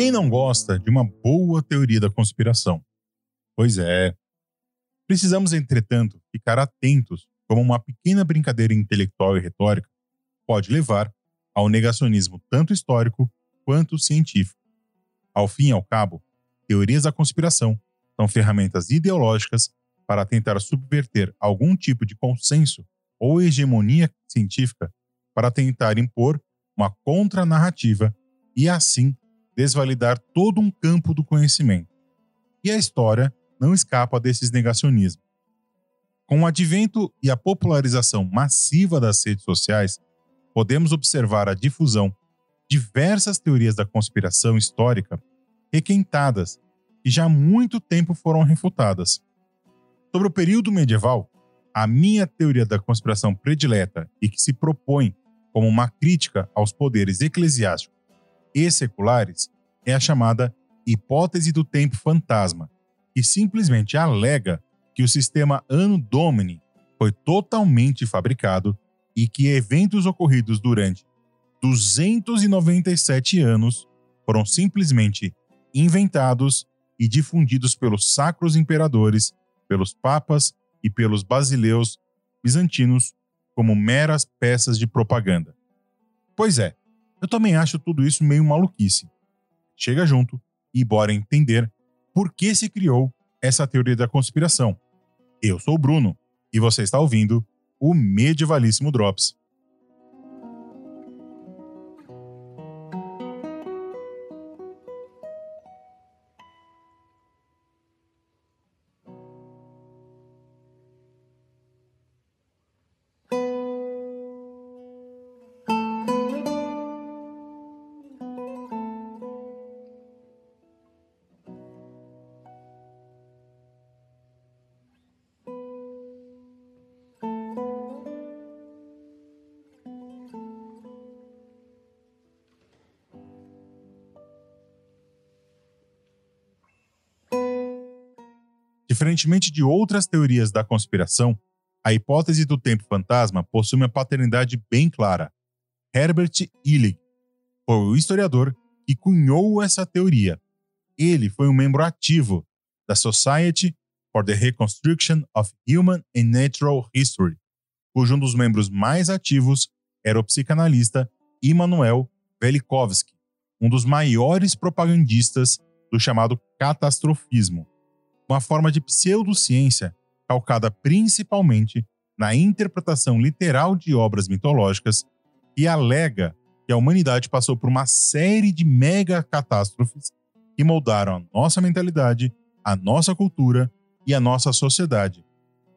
Quem não gosta de uma boa teoria da conspiração? Pois é. Precisamos, entretanto, ficar atentos como uma pequena brincadeira intelectual e retórica pode levar ao negacionismo tanto histórico quanto científico. Ao fim e ao cabo, teorias da conspiração são ferramentas ideológicas para tentar subverter algum tipo de consenso ou hegemonia científica para tentar impor uma contranarrativa e assim desvalidar todo um campo do conhecimento. E a história não escapa desses negacionismos. Com o advento e a popularização massiva das redes sociais, podemos observar a difusão de diversas teorias da conspiração histórica requentadas e já há muito tempo foram refutadas. Sobre o período medieval, a minha teoria da conspiração predileta e que se propõe como uma crítica aos poderes eclesiásticos e seculares é a chamada hipótese do tempo fantasma, que simplesmente alega que o sistema Anno Domini foi totalmente fabricado e que eventos ocorridos durante 297 anos foram simplesmente inventados e difundidos pelos sacros imperadores, pelos papas e pelos basileus bizantinos como meras peças de propaganda. Pois é, eu também acho tudo isso meio maluquice. Chega junto e bora entender por que se criou essa teoria da conspiração. Eu sou o Bruno e você está ouvindo o Medievalíssimo Drops. Diferentemente de outras teorias da conspiração, a hipótese do tempo fantasma possui uma paternidade bem clara. Herbert Illig foi o historiador que cunhou essa teoria. Ele foi um membro ativo da Society for the Reconstruction of Human and Natural History, cujo um dos membros mais ativos era o psicanalista Immanuel Velikovsky, um dos maiores propagandistas do chamado catastrofismo uma forma de pseudociência calcada principalmente na interpretação literal de obras mitológicas que alega que a humanidade passou por uma série de mega catástrofes que moldaram a nossa mentalidade, a nossa cultura e a nossa sociedade,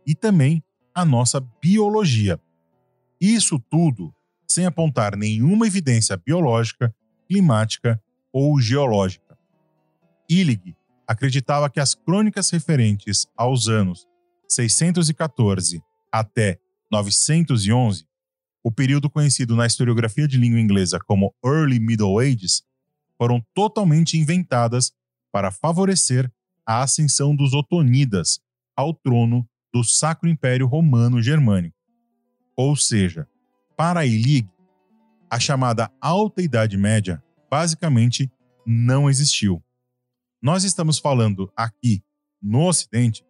e também a nossa biologia. Isso tudo sem apontar nenhuma evidência biológica, climática ou geológica. Illig acreditava que as crônicas referentes aos anos 614 até 911, o período conhecido na historiografia de língua inglesa como Early Middle Ages, foram totalmente inventadas para favorecer a ascensão dos Otonidas ao trono do Sacro Império Romano Germânico. Ou seja, para a Illig, a chamada Alta Idade Média basicamente não existiu. Nós estamos falando aqui no Ocidente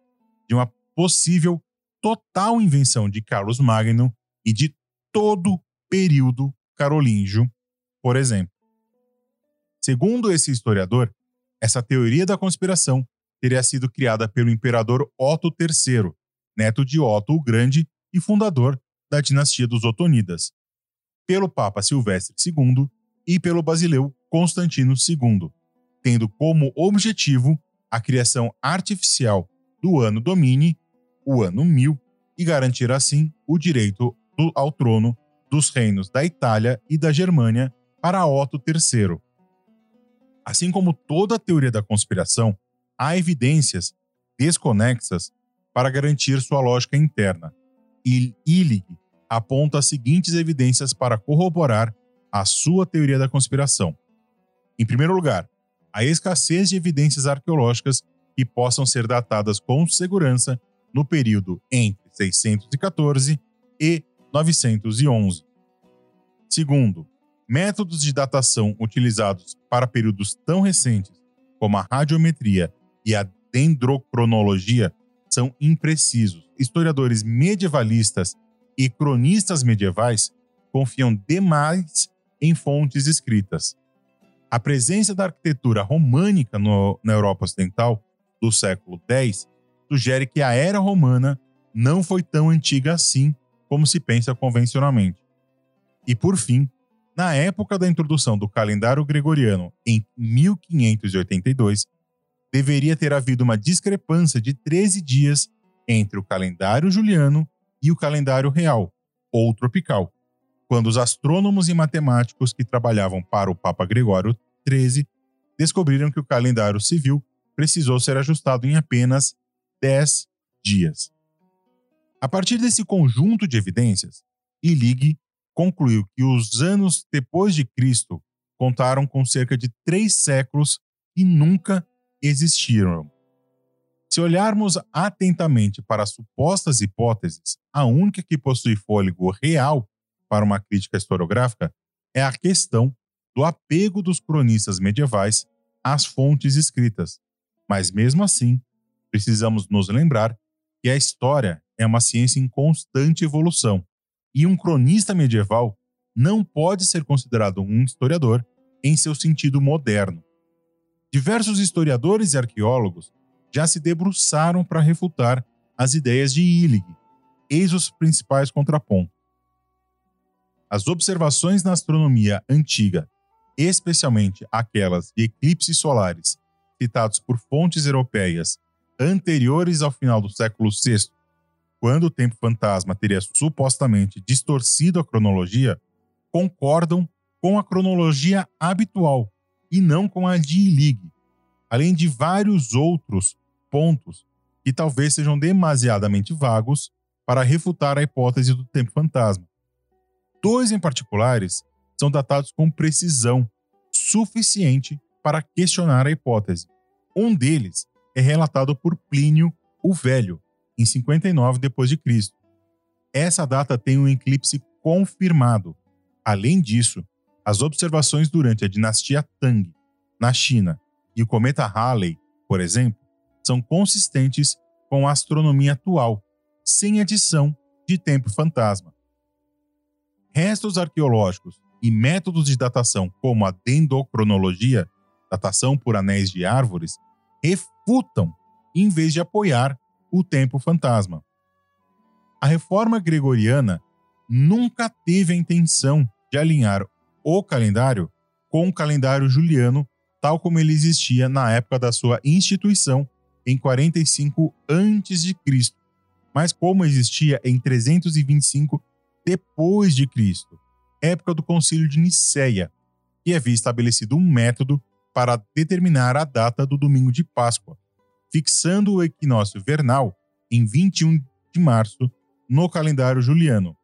de uma possível total invenção de Carlos Magno e de todo o período carolíngio, por exemplo. Segundo esse historiador, essa teoria da conspiração teria sido criada pelo imperador Otto III, neto de Otto o Grande e fundador da dinastia dos Otonidas, pelo Papa Silvestre II e pelo basileu Constantino II, tendo como objetivo a criação artificial do ano Domini, o ano 1000, e garantir assim o direito do, ao trono dos reinos da Itália e da Germânia para Otto III. Assim como toda a teoria da conspiração, há evidências desconexas para garantir sua lógica interna. E Illig aponta as seguintes evidências para corroborar a sua teoria da conspiração. Em primeiro lugar, a escassez de evidências arqueológicas que possam ser datadas com segurança no período entre 614 e 911. Segundo, métodos de datação utilizados para períodos tão recentes como a radiometria e a dendrocronologia são imprecisos. Historiadores medievalistas e cronistas medievais confiam demais em fontes escritas. A presença da arquitetura românica no, na Europa Ocidental do século X sugere que a era romana não foi tão antiga assim como se pensa convencionalmente. E por fim, na época da introdução do calendário gregoriano em 1582, deveria ter havido uma discrepância de 13 dias entre o calendário juliano e o calendário real, ou tropical, quando os astrônomos e matemáticos que trabalhavam para o Papa Gregório XIII descobriram que o calendário civil precisou ser ajustado em apenas 10 dias. A partir desse conjunto de evidências, Illig concluiu que os anos depois de Cristo contaram com cerca de três séculos e nunca existiram. Se olharmos atentamente para as supostas hipóteses, a única que possui fôlego real para uma crítica historiográfica é a questão do apego dos cronistas medievais às fontes escritas. Mas mesmo assim, precisamos nos lembrar que a história é uma ciência em constante evolução e um cronista medieval não pode ser considerado um historiador em seu sentido moderno. Diversos historiadores e arqueólogos já se debruçaram para refutar as ideias de Illig, eis os principais contrapontos. As observações na astronomia antiga, especialmente aquelas de eclipses solares citados por fontes europeias anteriores ao final do século VI quando o tempo fantasma teria supostamente distorcido a cronologia, concordam com a cronologia habitual e não com a de Illig, além de vários outros pontos que talvez sejam demasiadamente vagos para refutar a hipótese do tempo fantasma. Dois em particulares são datados com precisão suficiente para questionar a hipótese. Um deles é relatado por Plínio o Velho, em 59 d.C. Essa data tem um eclipse confirmado. Além disso, as observações durante a dinastia Tang, na China, e o cometa Halley, por exemplo, são consistentes com a astronomia atual, sem adição de tempo fantasma. Restos arqueológicos e métodos de datação, como a dendrocronologia, datação por anéis de árvores, refutam em vez de apoiar o tempo fantasma. A reforma gregoriana nunca teve a intenção de alinhar o calendário com o calendário juliano, tal como ele existia na época da sua instituição em 45 a.C., mas como existia em 325 depois de Cristo, época do Concílio de Nicéia, que havia estabelecido um método para determinar a data do domingo de Páscoa, fixando o equinócio vernal em 21 de março no calendário juliano.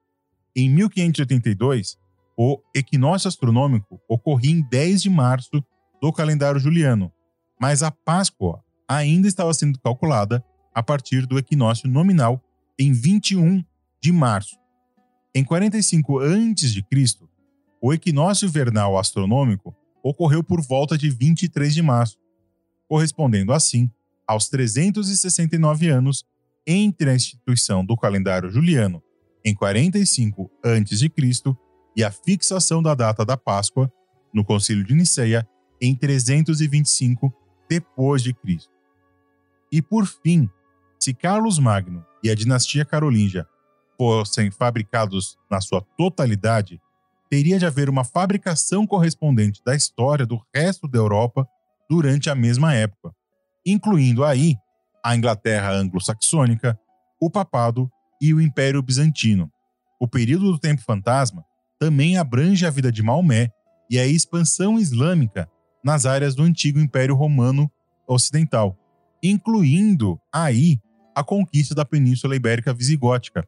Em 1582, o equinócio astronômico ocorria em 10 de março do calendário juliano, mas a Páscoa ainda estava sendo calculada a partir do equinócio nominal em 21 de março. Em 45 a.C., o equinócio vernal astronômico ocorreu por volta de 23 de março, correspondendo assim aos 369 anos entre a instituição do calendário juliano em 45 a.C. e a fixação da data da Páscoa no Concílio de Nicéia em 325 depois de Cristo. E por fim, se Carlos Magno e a dinastia carolíngia fossem fabricados na sua totalidade, teria de haver uma fabricação correspondente da história do resto da Europa durante a mesma época, incluindo aí a Inglaterra anglo-saxônica, o papado e o Império Bizantino. O período do tempo fantasma também abrange a vida de Maomé e a expansão islâmica nas áreas do antigo Império Romano Ocidental, incluindo aí a conquista da Península Ibérica Visigótica.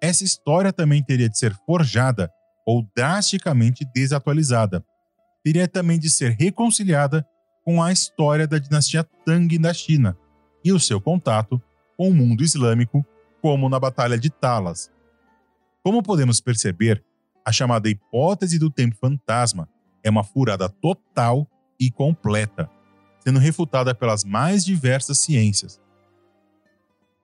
Essa história também teria de ser forjada ou drasticamente desatualizada. Teria também de ser reconciliada com a história da dinastia Tang da China e o seu contato com o mundo islâmico, como na Batalha de Talas. Como podemos perceber, A chamada hipótese do tempo fantasma é uma furada total e completa, sendo refutada pelas mais diversas ciências.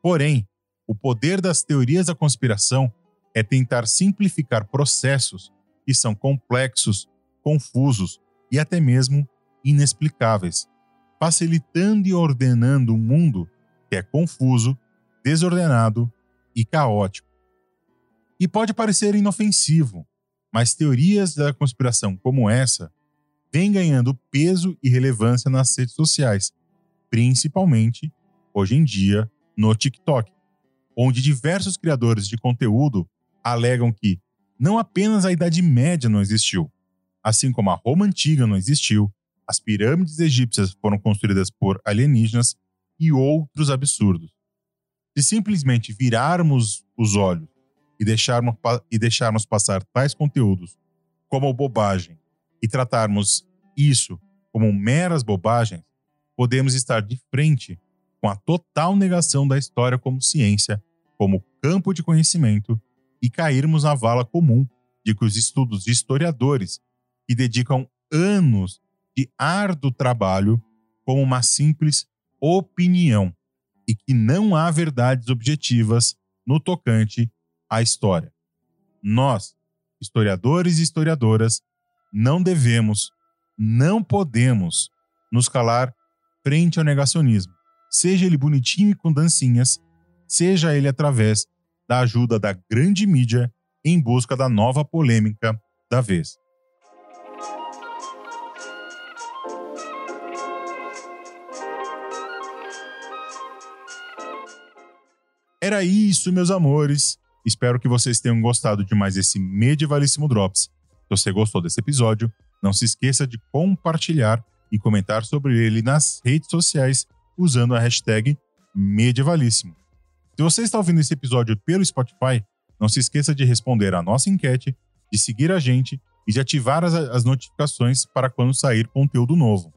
Porém, o poder das teorias da conspiração é tentar simplificar processos que são complexos, confusos e até mesmo inexplicáveis, facilitando e ordenando um mundo que é confuso, desordenado e caótico. E pode parecer inofensivo, mas teorias da conspiração como essa vêm ganhando peso e relevância nas redes sociais, principalmente hoje em dia no TikTok, onde diversos criadores de conteúdo alegam que não apenas a Idade Média não existiu, assim como a Roma Antiga não existiu, as pirâmides egípcias foram construídas por alienígenas e outros absurdos. Se simplesmente virarmos os olhos e deixarmos, e deixarmos passar tais conteúdos como bobagem e tratarmos isso como meras bobagens, podemos estar de frente com a total negação da história como ciência, como campo de conhecimento e cairmos na vala comum de que os estudos de historiadores que dedicam anos de árduo trabalho como uma simples opinião e que não há verdades objetivas no tocante à história. Nós, historiadores e historiadoras, não devemos, não podemos nos calar frente ao negacionismo, seja ele bonitinho e com dancinhas, seja ele através da ajuda da grande mídia em busca da nova polêmica da vez. Era isso, meus amores. Espero que vocês tenham gostado de mais esse medievalíssimo Drops. Se você gostou desse episódio, não se esqueça de compartilhar e comentar sobre ele nas redes sociais usando a hashtag medievalíssimo. Se você está ouvindo esse episódio pelo Spotify, não se esqueça de responder a nossa enquete, de seguir a gente e de ativar as, as notificações para quando sair conteúdo novo.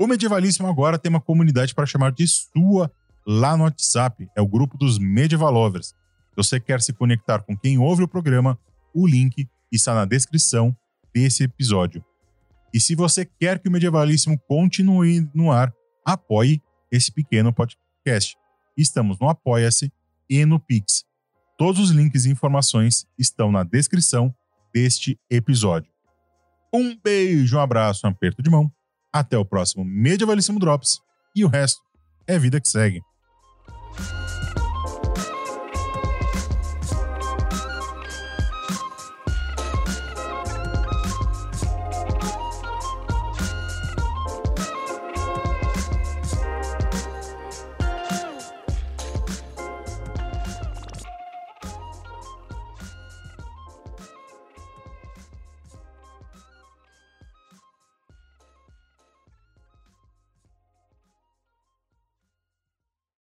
O Medievalíssimo agora tem uma comunidade para chamar de sua lá no WhatsApp, é o grupo dos Medieval Lovers. Se você quer se conectar com quem ouve o programa, o link está na descrição desse episódio. E se você quer que o Medievalíssimo continue no ar, apoie esse pequeno podcast. Estamos no Apoia-se e no Pix. Todos os links e informações estão na descrição deste episódio. Um beijo, um abraço, um aperto de mão. Até o próximo Medievalíssimo Drops. E o resto é vida que segue.